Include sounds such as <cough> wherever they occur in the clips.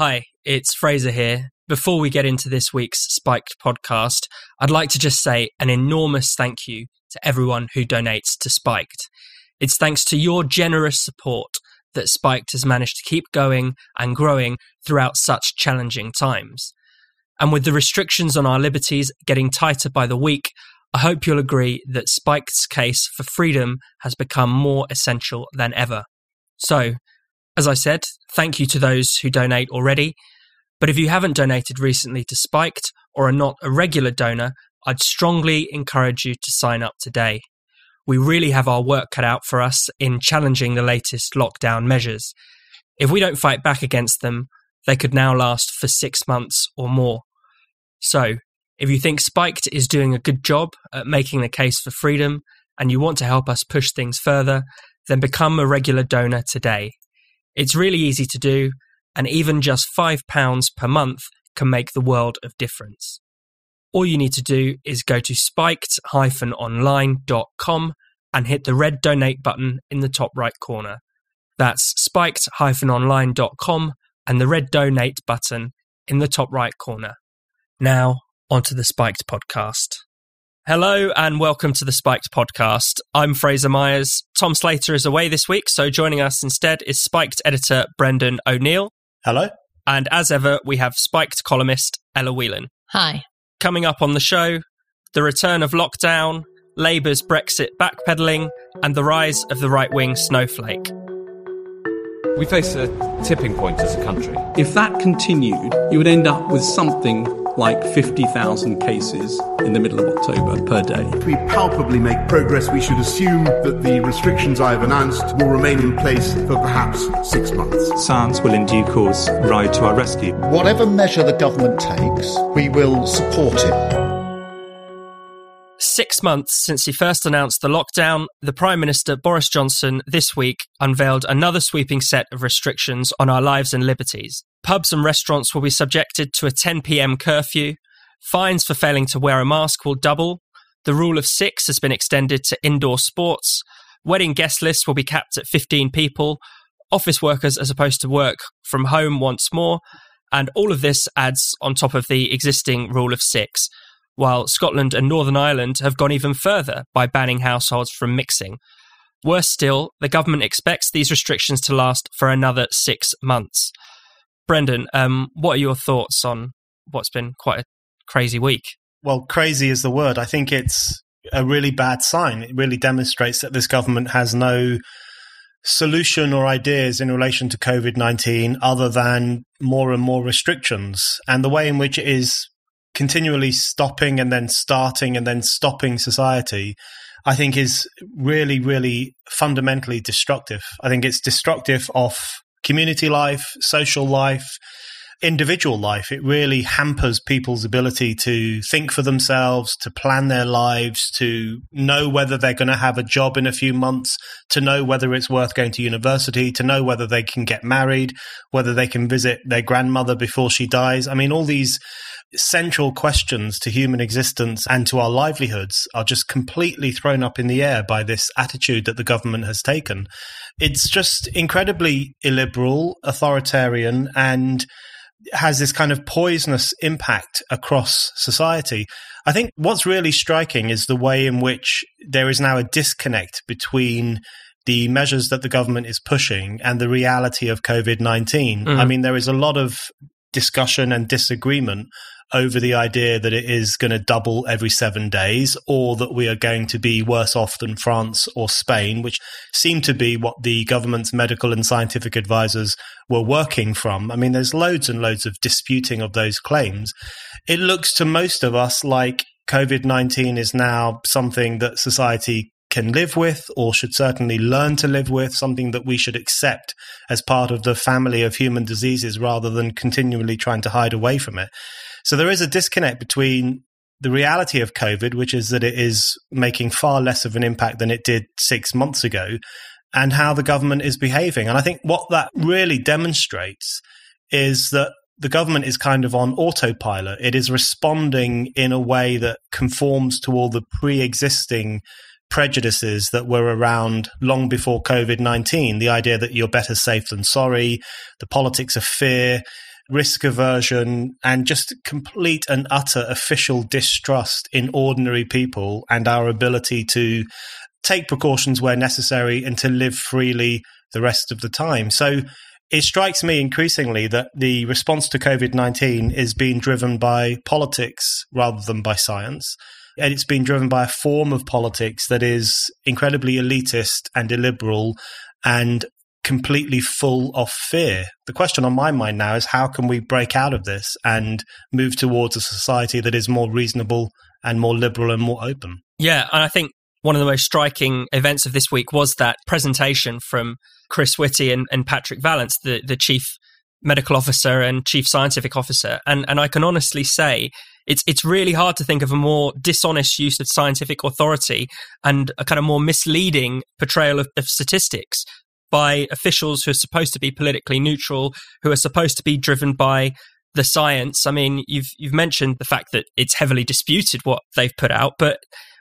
Hi, it's Fraser here. Before we get into this week's Spiked podcast, I'd like to just say an enormous thank you to everyone who donates to Spiked. It's thanks to your generous support that Spiked has managed to keep going and growing throughout such challenging times. And with the restrictions on our liberties getting tighter by the week, I hope you'll agree that Spiked's case for freedom has become more essential than ever. So, as I said, thank you to those who donate already. But if you haven't donated recently to Spiked or are not a regular donor, I'd strongly encourage you to sign up today. We really have our work cut out for us in challenging the latest lockdown measures. If we don't fight back against them, they could now last for six months or more. So, if you think Spiked is doing a good job at making the case for freedom and you want to help us push things further, then become a regular donor today. It's really easy to do, and even just £5 per month can make the world of difference. All you need to do is go to spiked-online.com and hit the red donate button in the top right corner. That's spiked-online.com and the red donate button in the top right corner. Now, onto the Spiked podcast. Hello and welcome to the Spiked podcast. I'm Fraser Myers. Tom Slater is away this week, so joining us instead is Spiked editor Brendan O'Neill. Hello. And as ever, we have Spiked columnist Ella Whelan. Hi. Coming up on the show, the return of lockdown, Labour's Brexit backpedalling, and the rise of the right wing snowflake. We face a tipping point as a country. If that continued, you would end up with something like 50,000 cases in the middle of October per day. If we palpably make progress, we should assume that the restrictions I have announced will remain in place for perhaps six months. Science will in due course ride to our rescue. Whatever measure the government takes, we will support it. Six months since he first announced the lockdown, the Prime Minister Boris Johnson this week unveiled another sweeping set of restrictions on our lives and liberties. Pubs and restaurants will be subjected to a 10 pm curfew. Fines for failing to wear a mask will double. The rule of six has been extended to indoor sports. Wedding guest lists will be capped at 15 people. Office workers are supposed to work from home once more. And all of this adds on top of the existing rule of six, while Scotland and Northern Ireland have gone even further by banning households from mixing. Worse still, the government expects these restrictions to last for another six months. Brendan, um, what are your thoughts on what's been quite a crazy week? Well, crazy is the word. I think it's a really bad sign. It really demonstrates that this government has no solution or ideas in relation to COVID 19 other than more and more restrictions. And the way in which it is continually stopping and then starting and then stopping society, I think is really, really fundamentally destructive. I think it's destructive of community life, social life, individual life. It really hampers people's ability to think for themselves, to plan their lives, to know whether they're going to have a job in a few months, to know whether it's worth going to university, to know whether they can get married, whether they can visit their grandmother before she dies. I mean, all these central questions to human existence and to our livelihoods are just completely thrown up in the air by this attitude that the government has taken. It's just incredibly illiberal, authoritarian, and has this kind of poisonous impact across society. I think what's really striking is the way in which there is now a disconnect between the measures that the government is pushing and the reality of COVID 19. Mm. I mean, there is a lot of discussion and disagreement over the idea that it is going to double every seven days or that we are going to be worse off than France or Spain, which seem to be what the government's medical and scientific advisors were working from. I mean, there's loads and loads of disputing of those claims. It looks to most of us like COVID 19 is now something that society can live with or should certainly learn to live with, something that we should accept as part of the family of human diseases rather than continually trying to hide away from it. So there is a disconnect between the reality of COVID, which is that it is making far less of an impact than it did six months ago, and how the government is behaving. And I think what that really demonstrates is that the government is kind of on autopilot. It is responding in a way that conforms to all the pre existing prejudices that were around long before COVID 19. The idea that you're better safe than sorry, the politics of fear, risk aversion, and just complete and utter official distrust in ordinary people and our ability to take precautions where necessary and to live freely the rest of the time. So it strikes me increasingly that the response to COVID 19 is being driven by politics rather than by science. And it's been driven by a form of politics that is incredibly elitist and illiberal and completely full of fear. The question on my mind now is how can we break out of this and move towards a society that is more reasonable and more liberal and more open? Yeah, and I think one of the most striking events of this week was that presentation from Chris Whitty and, and Patrick Vallance, the, the chief medical officer and chief scientific officer. And, and I can honestly say it's, it's really hard to think of a more dishonest use of scientific authority and a kind of more misleading portrayal of, of statistics by officials who are supposed to be politically neutral, who are supposed to be driven by the science. I mean, you've you've mentioned the fact that it's heavily disputed what they've put out, but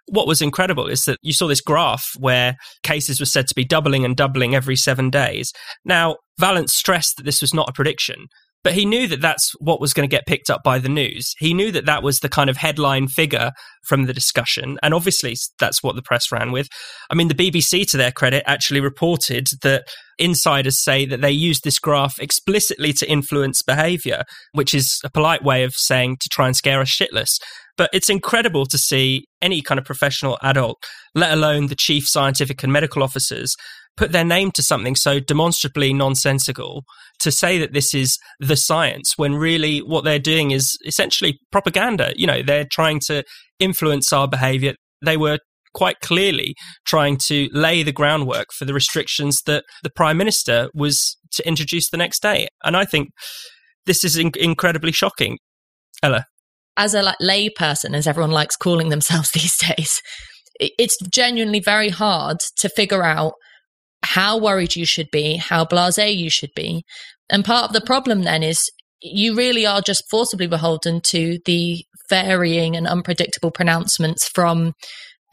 what was incredible is that you saw this graph where cases were said to be doubling and doubling every seven days. Now, Vallance stressed that this was not a prediction, but he knew that that's what was going to get picked up by the news. He knew that that was the kind of headline figure from the discussion. And obviously, that's what the press ran with. I mean, the BBC, to their credit, actually reported that insiders say that they used this graph explicitly to influence behavior, which is a polite way of saying to try and scare us shitless. But it's incredible to see any kind of professional adult, let alone the chief scientific and medical officers, put their name to something so demonstrably nonsensical to say that this is the science when really what they're doing is essentially propaganda. You know, they're trying to influence our behavior. They were quite clearly trying to lay the groundwork for the restrictions that the prime minister was to introduce the next day. And I think this is in- incredibly shocking. Ella as a like lay person, as everyone likes calling themselves <laughs> these days, it's genuinely very hard to figure out how worried you should be, how blasé you should be. And part of the problem then is you really are just forcibly beholden to the varying and unpredictable pronouncements from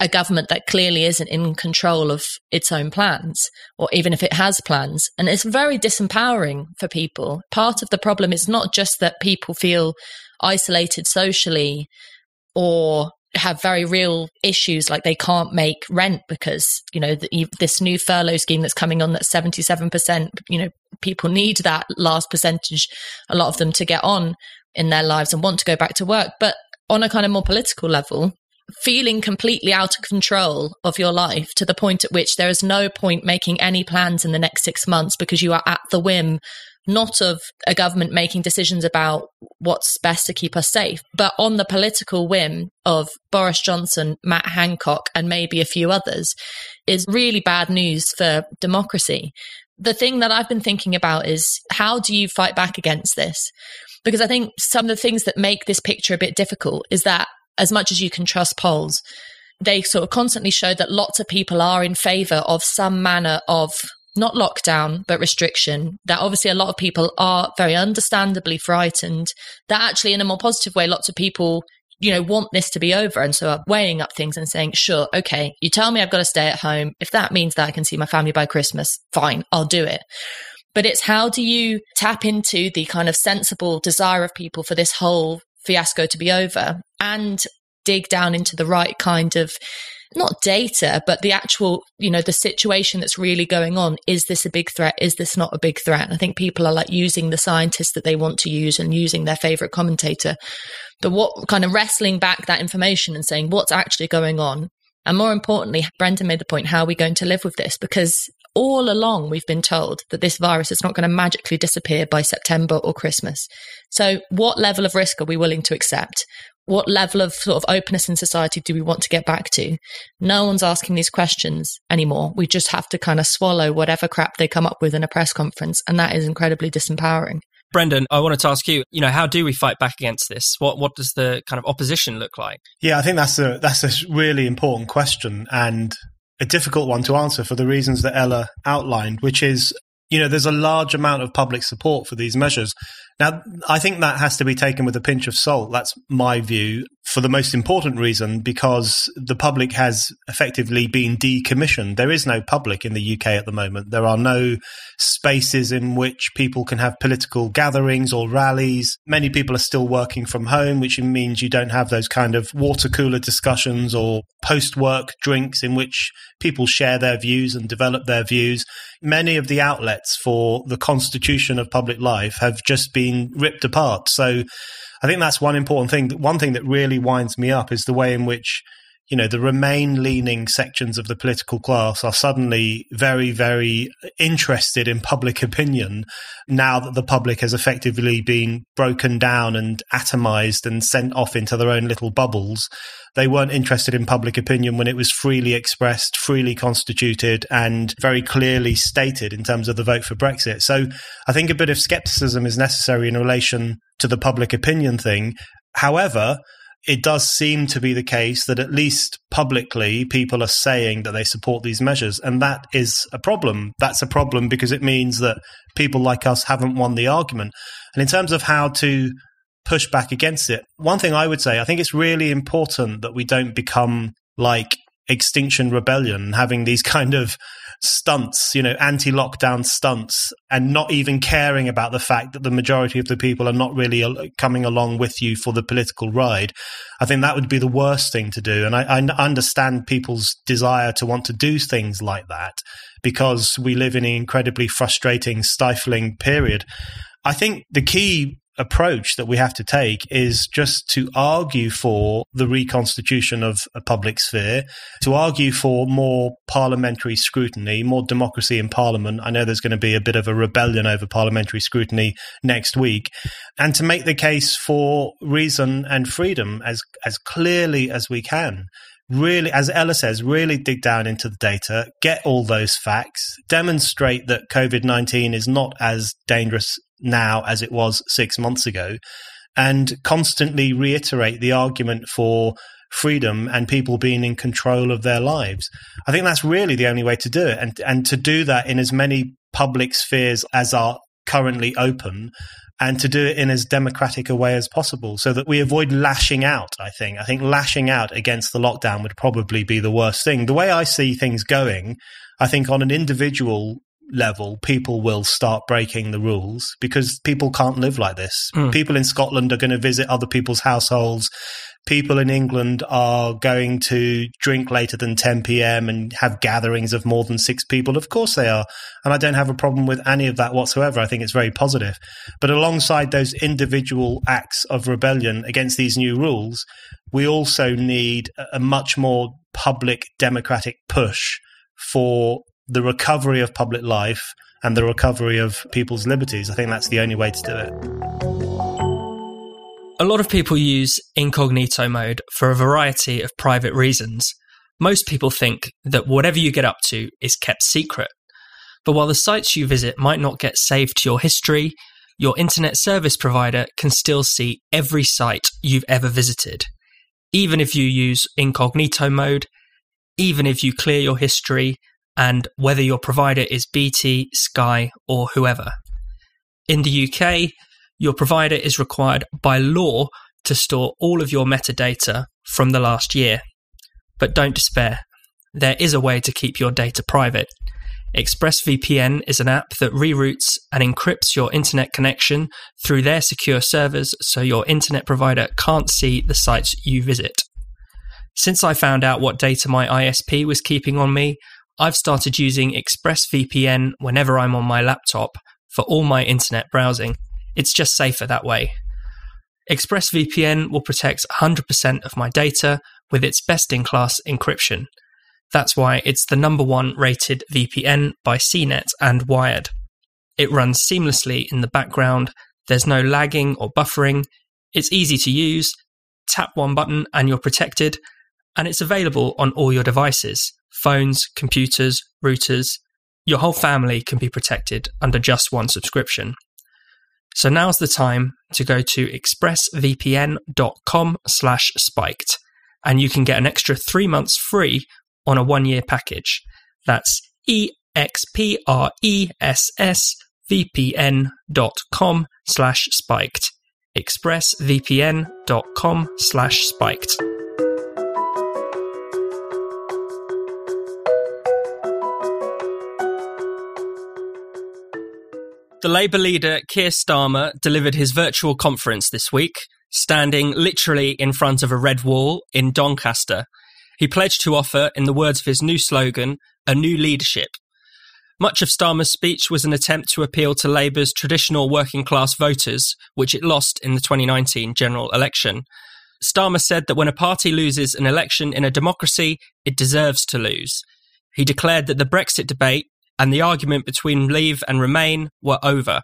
a government that clearly isn't in control of its own plans, or even if it has plans. And it's very disempowering for people. Part of the problem is not just that people feel isolated socially or have very real issues like they can't make rent because you know the, this new furlough scheme that's coming on that's 77% you know people need that last percentage a lot of them to get on in their lives and want to go back to work. But on a kind of more political level feeling completely out of control of your life to the point at which there is no point making any plans in the next 6 months because you are at the whim not of a government making decisions about what's best to keep us safe, but on the political whim of Boris Johnson, Matt Hancock, and maybe a few others, is really bad news for democracy. The thing that I've been thinking about is how do you fight back against this? Because I think some of the things that make this picture a bit difficult is that as much as you can trust polls, they sort of constantly show that lots of people are in favor of some manner of not lockdown, but restriction, that obviously a lot of people are very understandably frightened, that actually, in a more positive way, lots of people, you know, want this to be over. And so are weighing up things and saying, sure, okay, you tell me I've got to stay at home. If that means that I can see my family by Christmas, fine, I'll do it. But it's how do you tap into the kind of sensible desire of people for this whole fiasco to be over and dig down into the right kind of not data, but the actual, you know, the situation that's really going on. Is this a big threat? Is this not a big threat? I think people are like using the scientists that they want to use and using their favorite commentator. But what kind of wrestling back that information and saying what's actually going on? And more importantly, Brendan made the point, how are we going to live with this? Because all along we've been told that this virus is not going to magically disappear by September or Christmas. So what level of risk are we willing to accept? What level of sort of openness in society do we want to get back to? No one's asking these questions anymore. We just have to kind of swallow whatever crap they come up with in a press conference. And that is incredibly disempowering. Brendan, I wanted to ask you, you know, how do we fight back against this? What what does the kind of opposition look like? Yeah, I think that's a that's a really important question and a difficult one to answer for the reasons that Ella outlined, which is, you know, there's a large amount of public support for these measures. Now, I think that has to be taken with a pinch of salt. That's my view for the most important reason because the public has effectively been decommissioned. There is no public in the UK at the moment. There are no spaces in which people can have political gatherings or rallies. Many people are still working from home, which means you don't have those kind of water cooler discussions or post work drinks in which people share their views and develop their views. Many of the outlets for the constitution of public life have just been ripped apart. So I think that's one important thing. One thing that really winds me up is the way in which you know, the remain leaning sections of the political class are suddenly very, very interested in public opinion now that the public has effectively been broken down and atomized and sent off into their own little bubbles. They weren't interested in public opinion when it was freely expressed, freely constituted, and very clearly stated in terms of the vote for Brexit. So I think a bit of skepticism is necessary in relation to the public opinion thing. However, it does seem to be the case that at least publicly people are saying that they support these measures. And that is a problem. That's a problem because it means that people like us haven't won the argument. And in terms of how to push back against it, one thing I would say, I think it's really important that we don't become like Extinction Rebellion, having these kind of stunts, you know, anti lockdown stunts, and not even caring about the fact that the majority of the people are not really coming along with you for the political ride. I think that would be the worst thing to do. And I, I understand people's desire to want to do things like that because we live in an incredibly frustrating, stifling period. I think the key approach that we have to take is just to argue for the reconstitution of a public sphere, to argue for more parliamentary scrutiny, more democracy in parliament. I know there's going to be a bit of a rebellion over parliamentary scrutiny next week, and to make the case for reason and freedom as as clearly as we can really, as Ella says, really dig down into the data, get all those facts, demonstrate that COVID 19 is not as dangerous now as it was six months ago, and constantly reiterate the argument for freedom and people being in control of their lives. I think that's really the only way to do it. And, and to do that in as many public spheres as are currently open and to do it in as democratic a way as possible so that we avoid lashing out. I think. I think lashing out against the lockdown would probably be the worst thing. The way I see things going, I think on an individual level, people will start breaking the rules because people can't live like this. Mm. People in Scotland are going to visit other people's households. People in England are going to drink later than 10 p.m. and have gatherings of more than six people. Of course they are. And I don't have a problem with any of that whatsoever. I think it's very positive. But alongside those individual acts of rebellion against these new rules, we also need a much more public democratic push for the recovery of public life and the recovery of people's liberties. I think that's the only way to do it. A lot of people use incognito mode for a variety of private reasons. Most people think that whatever you get up to is kept secret. But while the sites you visit might not get saved to your history, your internet service provider can still see every site you've ever visited. Even if you use incognito mode, even if you clear your history, and whether your provider is BT, Sky, or whoever. In the UK, your provider is required by law to store all of your metadata from the last year. But don't despair, there is a way to keep your data private. ExpressVPN is an app that reroutes and encrypts your internet connection through their secure servers so your internet provider can't see the sites you visit. Since I found out what data my ISP was keeping on me, I've started using ExpressVPN whenever I'm on my laptop for all my internet browsing. It's just safer that way. ExpressVPN will protect 100% of my data with its best in class encryption. That's why it's the number one rated VPN by CNET and Wired. It runs seamlessly in the background, there's no lagging or buffering, it's easy to use, tap one button and you're protected, and it's available on all your devices phones, computers, routers. Your whole family can be protected under just one subscription. So now's the time to go to expressvpn.com slash spiked and you can get an extra three months free on a one year package. That's expressvpn.com slash spiked. expressvpn.com slash spiked. The Labour leader Keir Starmer delivered his virtual conference this week, standing literally in front of a red wall in Doncaster. He pledged to offer, in the words of his new slogan, a new leadership. Much of Starmer's speech was an attempt to appeal to Labour's traditional working class voters, which it lost in the 2019 general election. Starmer said that when a party loses an election in a democracy, it deserves to lose. He declared that the Brexit debate and the argument between Leave and Remain were over.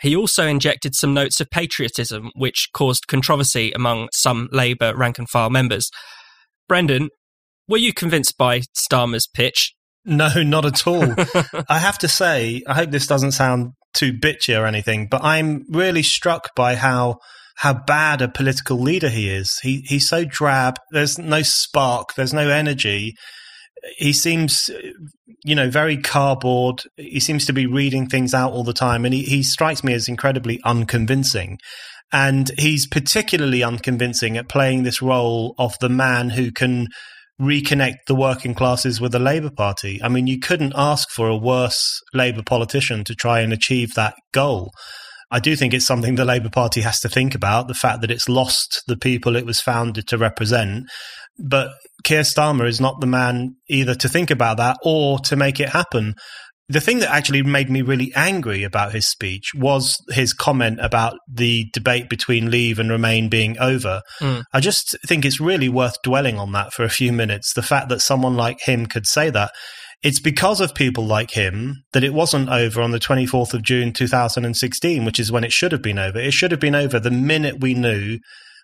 He also injected some notes of patriotism, which caused controversy among some Labour rank and file members. Brendan, were you convinced by Starmer's pitch? No, not at all. <laughs> I have to say, I hope this doesn't sound too bitchy or anything, but I'm really struck by how how bad a political leader he is. He he's so drab. There's no spark. There's no energy he seems, you know, very cardboard. He seems to be reading things out all the time, and he, he strikes me as incredibly unconvincing. And he's particularly unconvincing at playing this role of the man who can reconnect the working classes with the Labour Party. I mean, you couldn't ask for a worse Labour politician to try and achieve that goal. I do think it's something the Labour Party has to think about the fact that it's lost the people it was founded to represent. But Keir Starmer is not the man either to think about that or to make it happen. The thing that actually made me really angry about his speech was his comment about the debate between Leave and Remain being over. Mm. I just think it's really worth dwelling on that for a few minutes. The fact that someone like him could say that. It's because of people like him that it wasn't over on the 24th of June 2016, which is when it should have been over. It should have been over the minute we knew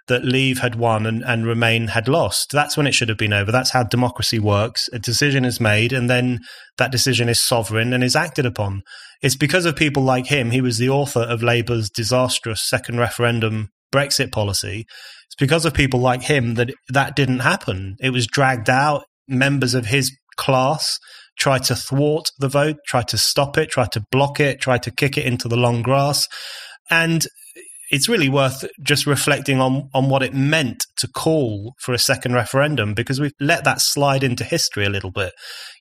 that Leave had won and, and Remain had lost. That's when it should have been over. That's how democracy works. A decision is made, and then that decision is sovereign and is acted upon. It's because of people like him. He was the author of Labour's disastrous second referendum Brexit policy. It's because of people like him that that didn't happen. It was dragged out. Members of his class tried to thwart the vote, tried to stop it, tried to block it, tried to kick it into the long grass. And it's really worth just reflecting on on what it meant to call for a second referendum because we've let that slide into history a little bit.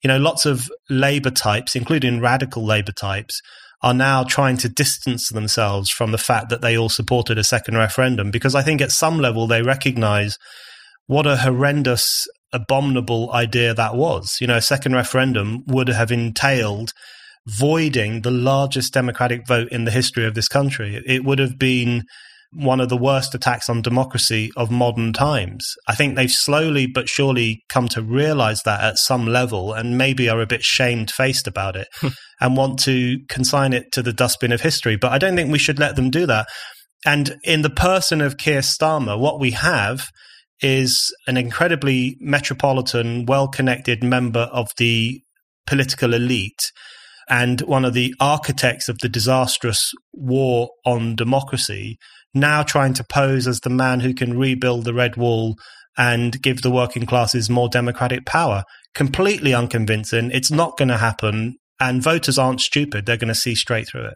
You know, lots of Labour types, including radical Labour types, are now trying to distance themselves from the fact that they all supported a second referendum because I think at some level they recognise what a horrendous, abominable idea that was. You know, a second referendum would have entailed voiding the largest democratic vote in the history of this country. It would have been one of the worst attacks on democracy of modern times. I think they've slowly but surely come to realize that at some level and maybe are a bit shamed faced about it hmm. <laughs> and want to consign it to the dustbin of history. But I don't think we should let them do that. And in the person of Keir Starmer, what we have is an incredibly metropolitan, well connected member of the political elite and one of the architects of the disastrous war on democracy, now trying to pose as the man who can rebuild the Red Wall and give the working classes more democratic power. Completely unconvincing. It's not going to happen. And voters aren't stupid. They're going to see straight through it.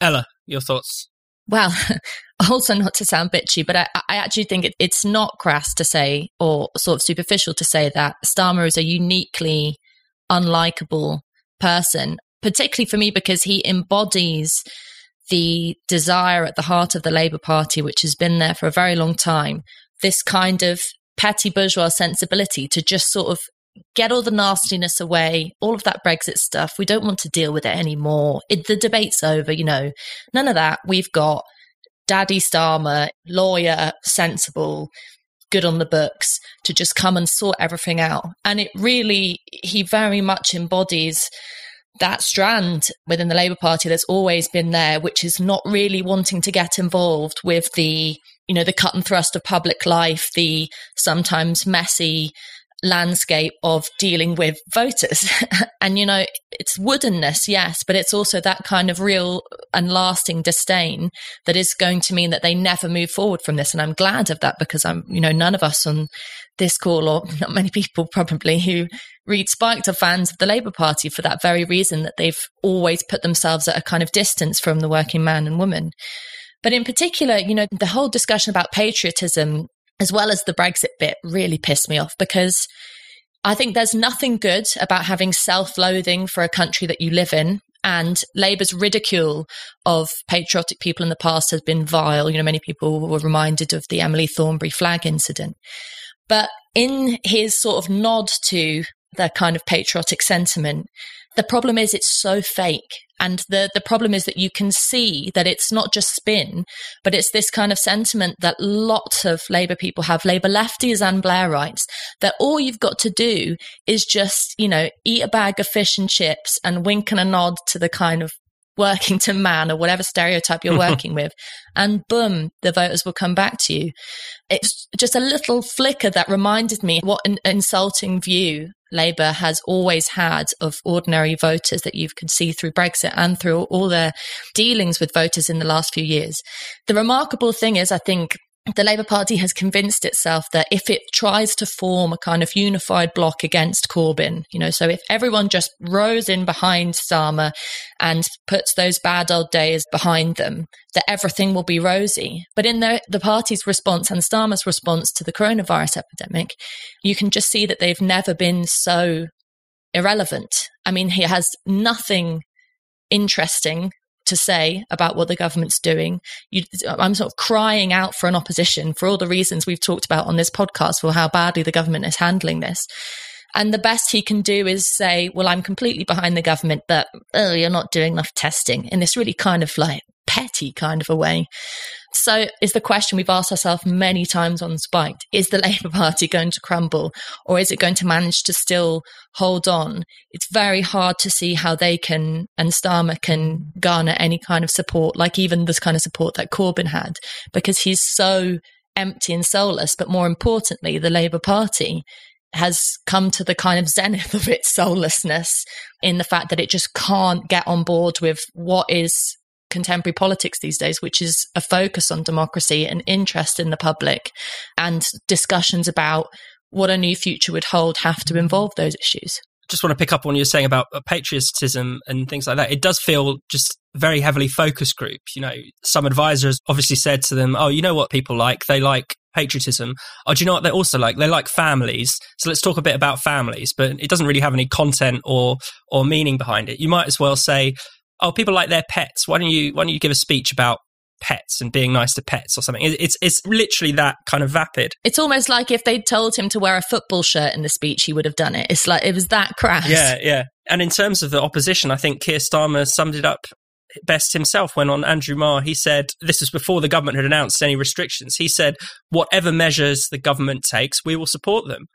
Ella, your thoughts? Well, <laughs> also not to sound bitchy, but I, I actually think it, it's not crass to say or sort of superficial to say that Starmer is a uniquely unlikable person particularly for me because he embodies the desire at the heart of the Labour Party, which has been there for a very long time, this kind of petty bourgeois sensibility to just sort of get all the nastiness away, all of that Brexit stuff. We don't want to deal with it anymore. It, the debate's over, you know. None of that. We've got Daddy Starmer, lawyer, sensible, good on the books, to just come and sort everything out. And it really, he very much embodies that strand within the Labour Party that's always been there, which is not really wanting to get involved with the, you know, the cut and thrust of public life, the sometimes messy landscape of dealing with voters. <laughs> and, you know, it's woodenness, yes, but it's also that kind of real and lasting disdain that is going to mean that they never move forward from this. And I'm glad of that because I'm, you know, none of us on this call, or not many people probably who read Spiked are fans of the Labour Party for that very reason that they've always put themselves at a kind of distance from the working man and woman. But in particular, you know, the whole discussion about patriotism as well as the Brexit bit really pissed me off because I think there's nothing good about having self loathing for a country that you live in. And Labour's ridicule of patriotic people in the past has been vile. You know, many people were reminded of the Emily Thornberry flag incident. But in his sort of nod to the kind of patriotic sentiment, the problem is it's so fake. And the, the problem is that you can see that it's not just spin, but it's this kind of sentiment that lots of Labour people have, Labour lefties and Blairites, that all you've got to do is just, you know, eat a bag of fish and chips and wink and a nod to the kind of Workington man or whatever stereotype you're mm-hmm. working with, and boom, the voters will come back to you. It's just a little flicker that reminded me what an insulting view Labour has always had of ordinary voters that you can see through Brexit and through all their dealings with voters in the last few years. The remarkable thing is, I think the Labour Party has convinced itself that if it tries to form a kind of unified bloc against Corbyn, you know, so if everyone just rows in behind Starmer and puts those bad old days behind them, that everything will be rosy. But in the, the party's response and Starmer's response to the coronavirus epidemic, you can just see that they've never been so irrelevant. I mean, he has nothing interesting to say about what the government's doing. You, I'm sort of crying out for an opposition for all the reasons we've talked about on this podcast for how badly the government is handling this. And the best he can do is say, well, I'm completely behind the government, but oh, you're not doing enough testing in this really kind of like petty kind of a way. So, is the question we've asked ourselves many times on Spiked is the Labour <laughs> Party going to crumble or is it going to manage to still hold on? It's very hard to see how they can and Starmer can garner any kind of support, like even this kind of support that Corbyn had, because he's so empty and soulless. But more importantly, the Labour Party has come to the kind of zenith <laughs> of its soullessness in the fact that it just can't get on board with what is contemporary politics these days, which is a focus on democracy and interest in the public and discussions about what a new future would hold have to involve those issues. Just want to pick up on what you're saying about uh, patriotism and things like that. It does feel just very heavily focus group. You know, some advisors obviously said to them, "Oh, you know what people like? They like patriotism. Oh, do you know what they also like? They like families. So let's talk a bit about families, but it doesn't really have any content or or meaning behind it. You might as well say, oh, people like their pets. Why don't you why don't you give a speech about pets and being nice to pets or something? It's it's literally that kind of vapid. It's almost like if they'd told him to wear a football shirt in the speech, he would have done it. It's like it was that crass. Yeah, yeah. And in terms of the opposition, I think Keir Starmer summed it up best himself when on Andrew Marr he said this was before the government had announced any restrictions he said whatever measures the government takes we will support them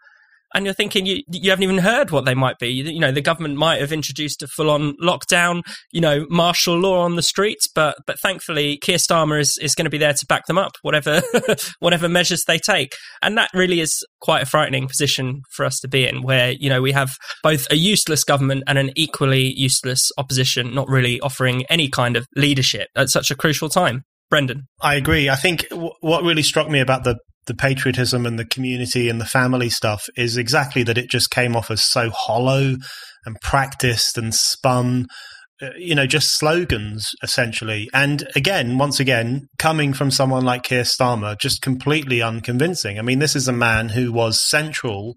and you're thinking you you haven't even heard what they might be. You, know, the government might have introduced a full on lockdown, you know, martial law on the streets, but but thankfully Keir Starmer is, is going to be there to back them up, whatever <laughs> whatever measures they take. And that really is quite a frightening position for us to be in, where you know we have both a useless government and an equally useless opposition, not really offering any kind of leadership at such a crucial time. Brendan. I agree. I think w- what really struck me about the the patriotism and the community and the family stuff is exactly that it just came off as so hollow and practiced and spun uh, you know, just slogans essentially. And again, once again, coming from someone like Keir Starmer, just completely unconvincing. I mean, this is a man who was central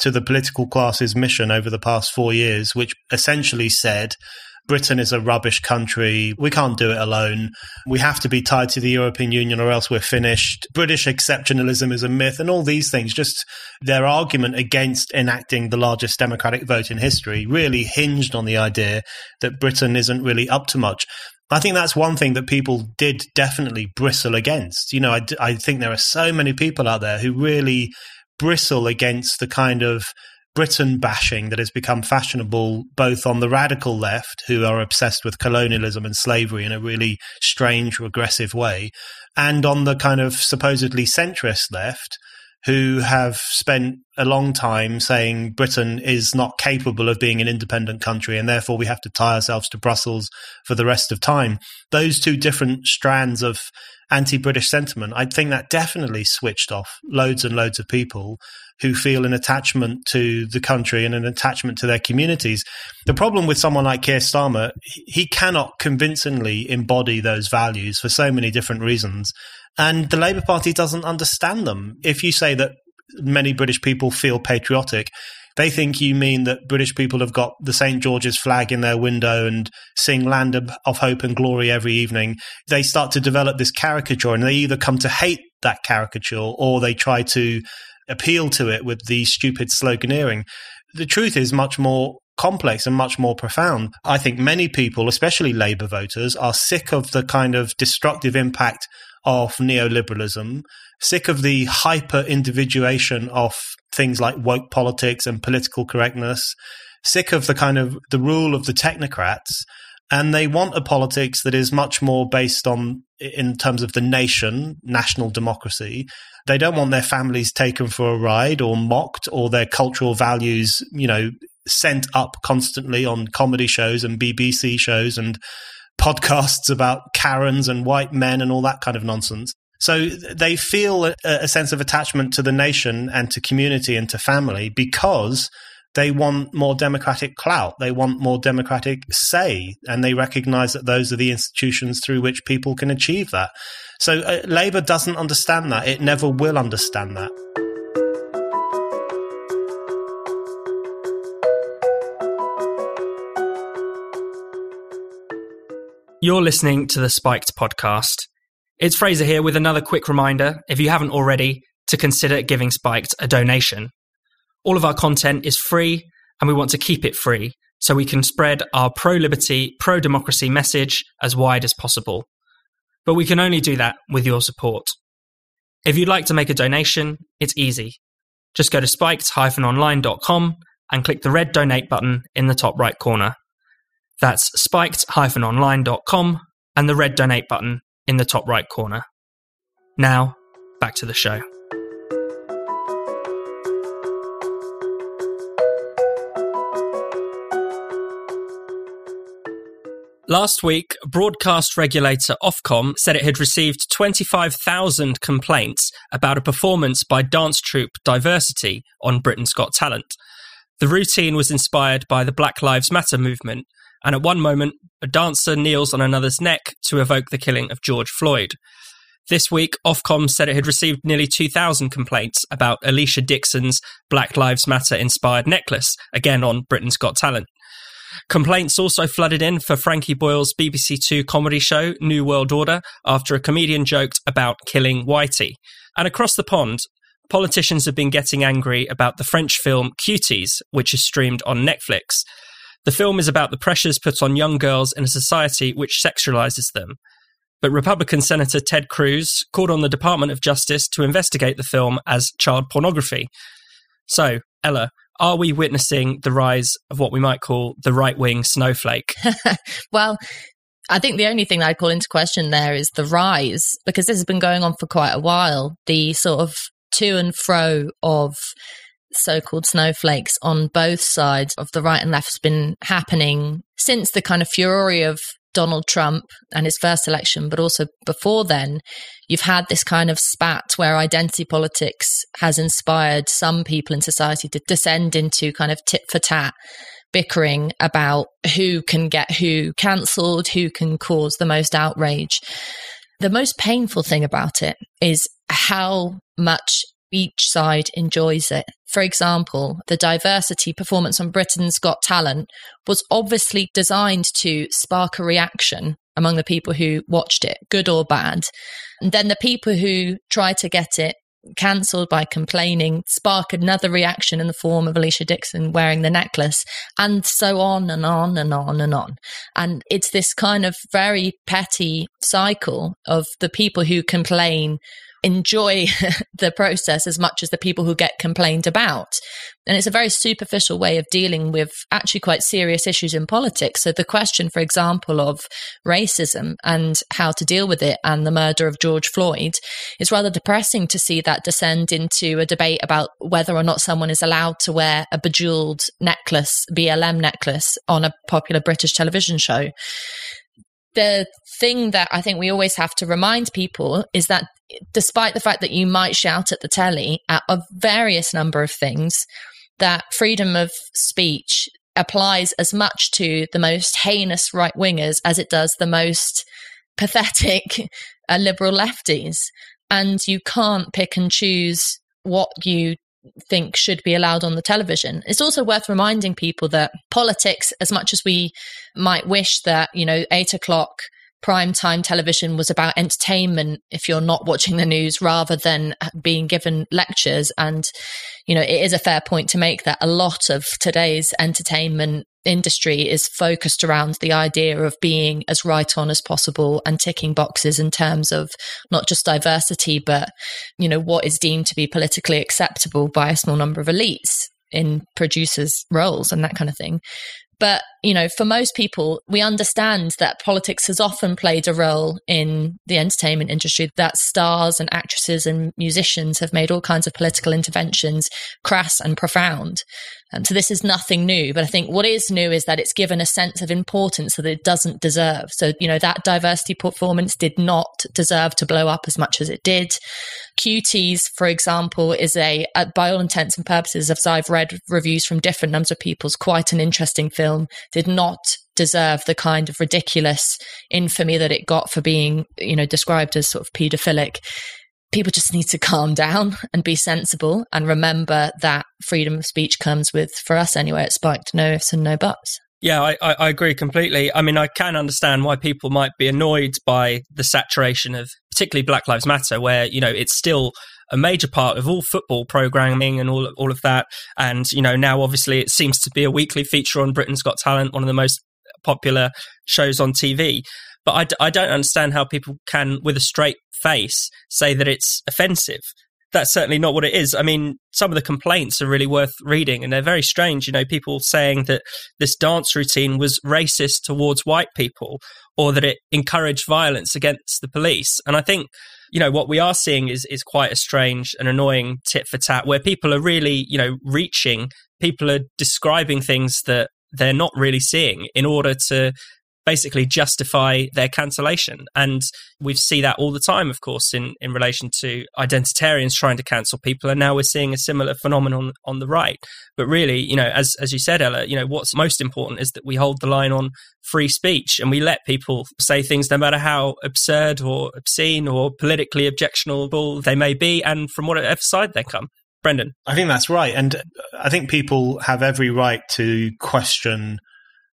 to the political class's mission over the past four years, which essentially said Britain is a rubbish country. We can't do it alone. We have to be tied to the European Union or else we're finished. British exceptionalism is a myth and all these things. Just their argument against enacting the largest democratic vote in history really hinged on the idea that Britain isn't really up to much. I think that's one thing that people did definitely bristle against. You know, I, I think there are so many people out there who really bristle against the kind of Britain bashing that has become fashionable both on the radical left, who are obsessed with colonialism and slavery in a really strange, regressive way, and on the kind of supposedly centrist left, who have spent a long time saying Britain is not capable of being an independent country and therefore we have to tie ourselves to Brussels for the rest of time. Those two different strands of anti British sentiment, I think that definitely switched off loads and loads of people who feel an attachment to the country and an attachment to their communities. The problem with someone like Keir Starmer, he cannot convincingly embody those values for so many different reasons. And the Labour Party doesn't understand them. If you say that many British people feel patriotic, they think you mean that British people have got the St. George's flag in their window and sing Land of Hope and Glory every evening. They start to develop this caricature and they either come to hate that caricature or they try to appeal to it with the stupid sloganeering. The truth is much more complex and much more profound. I think many people, especially Labour voters, are sick of the kind of destructive impact of neoliberalism, sick of the hyper individuation of things like woke politics and political correctness, sick of the kind of the rule of the technocrats. And they want a politics that is much more based on, in terms of the nation, national democracy. They don't want their families taken for a ride or mocked or their cultural values, you know, sent up constantly on comedy shows and BBC shows and podcasts about Karens and white men and all that kind of nonsense. So they feel a, a, sense of attachment to the nation and to community and to family because they want more democratic clout. They want more democratic say, and they recognize that those are the institutions through which people can achieve that. So uh, Labour doesn't understand that. It never will understand that. You're listening to the Spiked podcast. It's Fraser here with another quick reminder, if you haven't already, to consider giving Spiked a donation. All of our content is free, and we want to keep it free so we can spread our pro liberty, pro democracy message as wide as possible. But we can only do that with your support. If you'd like to make a donation, it's easy. Just go to spiked-online.com and click the red donate button in the top right corner. That's spiked-online.com and the red donate button in the top right corner. Now, back to the show. Last week, broadcast regulator Ofcom said it had received 25,000 complaints about a performance by dance troupe Diversity on Britain's Got Talent. The routine was inspired by the Black Lives Matter movement, and at one moment, a dancer kneels on another's neck to evoke the killing of George Floyd. This week, Ofcom said it had received nearly 2,000 complaints about Alesha Dixon's Black Lives Matter inspired necklace, again on Britain's Got Talent. Complaints also flooded in for Frankie Boyle's BBC Two comedy show, New World Order, after a comedian joked about killing Whitey. And across the pond, politicians have been getting angry about the French film Cuties, which is streamed on Netflix. The film is about the pressures put on young girls in a society which sexualizes them. But Republican Senator Ted Cruz called on the Department of Justice to investigate the film as child pornography. So, Ella, are we witnessing the rise of what we might call the right wing snowflake? <laughs> well, I think the only thing I'd call into question there is the rise, because this has been going on for quite a while. The sort of to and fro of so called snowflakes on both sides of the right and left has been happening since the kind of fury of Donald Trump and his first election, but also before then, you've had this kind of spat where identity politics has inspired some people in society to descend into kind of tit for tat bickering about who can get who cancelled, who can cause the most outrage. The most painful thing about it is how much each side enjoys it. For example, the diversity performance on Britain's Got Talent was obviously designed to spark a reaction among the people who watched it, good or bad. And then the people who try to get it cancelled by complaining spark another reaction in the form of Alesha Dixon wearing the necklace, and so on and on and on and on. And it's this kind of very petty cycle of the people who complain enjoy <laughs> the process as much as the people who get complained about. And it's a very superficial way of dealing with actually quite serious issues in politics. So the question, for example, of racism and how to deal with it and the murder of George Floyd is rather depressing to see that descend into a debate about whether or not someone is allowed to wear a bejeweled necklace, BLM necklace, on a popular British television show the thing that I think we always have to remind people is that despite the fact that you might shout at the telly at a various number of things, that freedom of speech applies as much to the most heinous right wingers as it does the most <laughs> pathetic uh, liberal lefties. And you can't pick and choose what you think should be allowed on the television. It's also worth reminding people that politics, as much as we might wish that, you know, eight o'clock prime time television was about entertainment if you're not watching the news rather than being given lectures. And you know it is a fair point to make that a lot of today's entertainment industry is focused around the idea of being as right on as possible and ticking boxes in terms of not just diversity but you know what is deemed to be politically acceptable by a small number of elites in producers roles and that kind of thing but, you know, for most people, we understand that politics has often played a role in the entertainment industry, that stars and actresses and musicians have made all kinds of political interventions crass and profound. Um, so this is nothing new, but I think what is new is that it's given a sense of importance that it doesn't deserve. So, you know, that diversity performance did not deserve to blow up as much as it did. Cuties, for example, is a, by all intents and purposes, as I've read reviews from different numbers of people's, quite an interesting film. Did not deserve the kind of ridiculous infamy that it got for being, you know, described as sort of paedophilic people just need to calm down and be sensible and remember that freedom of speech comes with, for us anyway, it spiked no ifs and no buts. Yeah, I, I, agree completely. I mean, I can understand why people might be annoyed by the saturation of particularly Black Lives Matter, where, you know, it's still a major part of all football programming and all, all of that. And, you know, now obviously it seems to be a weekly feature on Britain's Got Talent, one of the most popular shows on TV. But I d- I don't understand how people can, with a straight face, say that it's offensive. That's certainly not what it is. I mean, some of the complaints are really worth reading and they're very strange. You know, people saying that this dance routine was racist towards white people or that it encouraged violence against the police. And I think, you know, what we are seeing is, is quite a strange and annoying tit for tat where people are really, you know, reaching, people are describing things that they're not really seeing in order to basically justify their cancellation. And we see that all the time, of course, in, in relation to identitarians trying to cancel people. And now we're seeing a similar phenomenon on the right. But really, you know, as, as you said, Ella, you know, what's most important is that we hold the line on free speech and we let people say things no matter how absurd or obscene or politically objectionable they may be and from whatever side they come. Brendan. I think that's right. And I think people have every right to question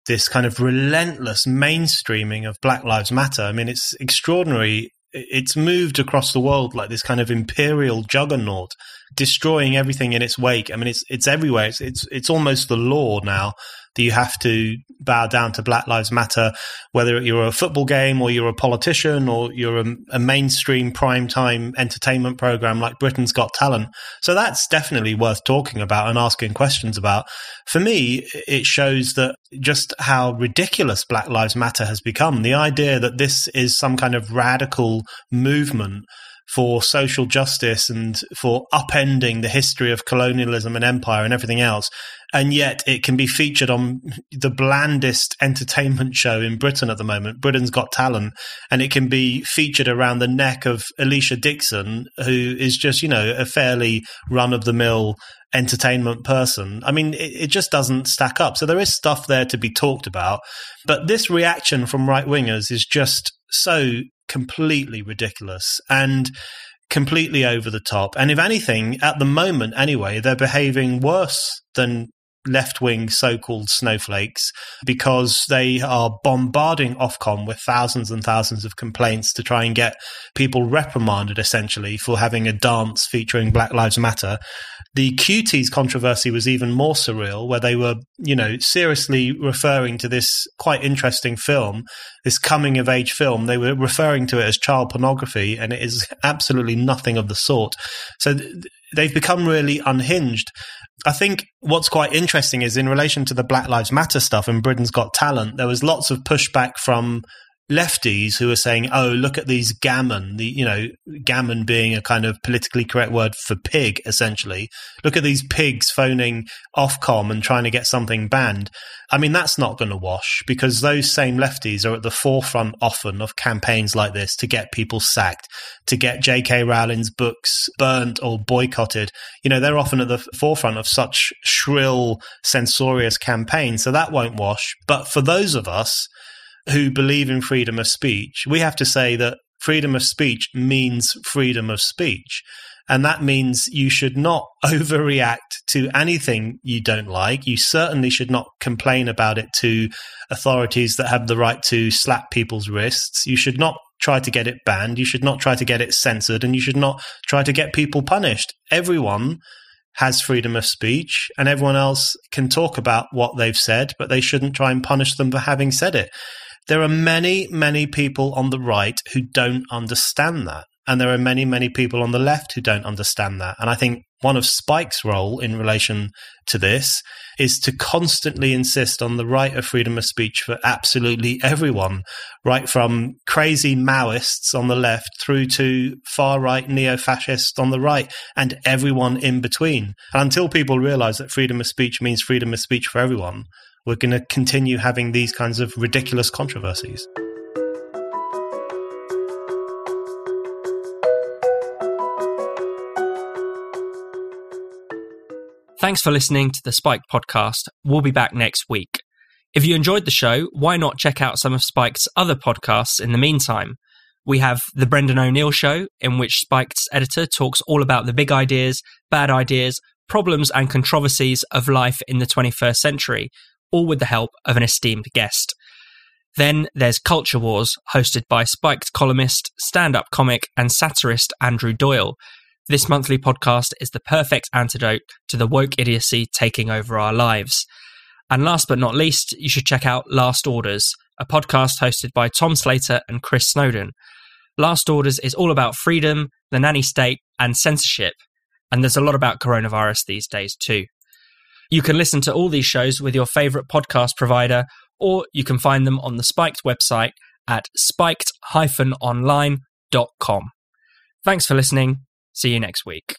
this kind of relentless mainstreaming of Black Lives Matter. I mean, it's extraordinary. It's moved across the world like this kind of imperial juggernaut, destroying everything in its wake. I mean, it's it's everywhere. It's it's it's almost the law now that you have to bow down to Black Lives Matter, whether you're a football game or you're a politician or you're a, a mainstream primetime entertainment program like Britain's Got Talent. So that's definitely worth talking about and asking questions about. For me, it shows that just how ridiculous Black Lives Matter has become. The idea that this is some kind of radical movement for social justice and for upending the history of colonialism and empire and everything else. And yet it can be featured on the blandest entertainment show in Britain at the moment, Britain's Got Talent. And it can be featured around the neck of Alesha Dixon, who is just, you know, a fairly run of the mill entertainment person. I mean, it, it, just doesn't stack up. So there is stuff there to be talked about. But this reaction from right wingers is just so completely ridiculous and completely over the top. And if anything, at the moment anyway, they're behaving worse than left wing so called snowflakes because they are bombarding Ofcom with thousands and thousands of complaints to try and get people reprimanded essentially for having a dance featuring Black Lives Matter. The cuties controversy was even more surreal, where they were, you know, seriously referring to this quite interesting film, this coming of age film. They were referring to it as child pornography, and it is absolutely nothing of the sort. So th- they've become really unhinged. I think what's quite interesting is in relation to the Black Lives Matter stuff and Britain's Got Talent, there was lots of pushback from lefties who are saying, "Oh, look at these gammon." The you know, gammon being a kind of politically correct word for pig, essentially. Look at these pigs phoning Ofcom and trying to get something banned. I mean, that's not going to wash because those same lefties are at the forefront often of campaigns like this to get people sacked, to get J.K. Rowling's books burnt or boycotted. You know, they're often at the forefront of such shrill, censorious campaigns, so that won't wash. But for those of us who believe in freedom of speech, we have to say that freedom of speech means freedom of speech. And that means you should not <laughs> overreact to anything you don't like. You certainly should not complain about it to authorities that have the right to slap people's wrists. You should not try to get it banned. You should not try to get it censored. And you should not try to get people punished. Everyone has freedom of speech and everyone else can talk about what they've said, but they shouldn't try and punish them for having said it. There are many, many people on the right who don't understand that. And there are many, many people on the left who don't understand that. And I think one of Spike's role in relation to this is to constantly insist on the right of freedom of speech for absolutely everyone, right from crazy Maoists on the left through to far right neo fascists on the right and everyone in between. And until people realize that freedom of speech means freedom of speech for everyone, we're going to continue having these kinds of ridiculous controversies. Thanks for listening to the Spiked podcast. We'll be back next week. If you enjoyed the show, why not check out some of Spike's other podcasts in the meantime? We have The Brendan O'Neill Show, in which Spike's editor talks all about the big ideas, bad ideas, problems, and controversies of life in the 21st century, all with the help of an esteemed guest. Then there's Culture Wars, hosted by Spiked columnist, stand up comic, and satirist Andrew Doyle. This monthly podcast is the perfect antidote to the woke idiocy taking over our lives. And last but not least, you should check out Last Orders, a podcast hosted by Tom Slater and Chris Snowdon. Last Orders is all about freedom, the nanny state, and censorship. And there's a lot about coronavirus these days, too. You can listen to all these shows with your favorite podcast provider, or you can find them on the Spiked website at spiked-online.com. Thanks for listening. See you next week.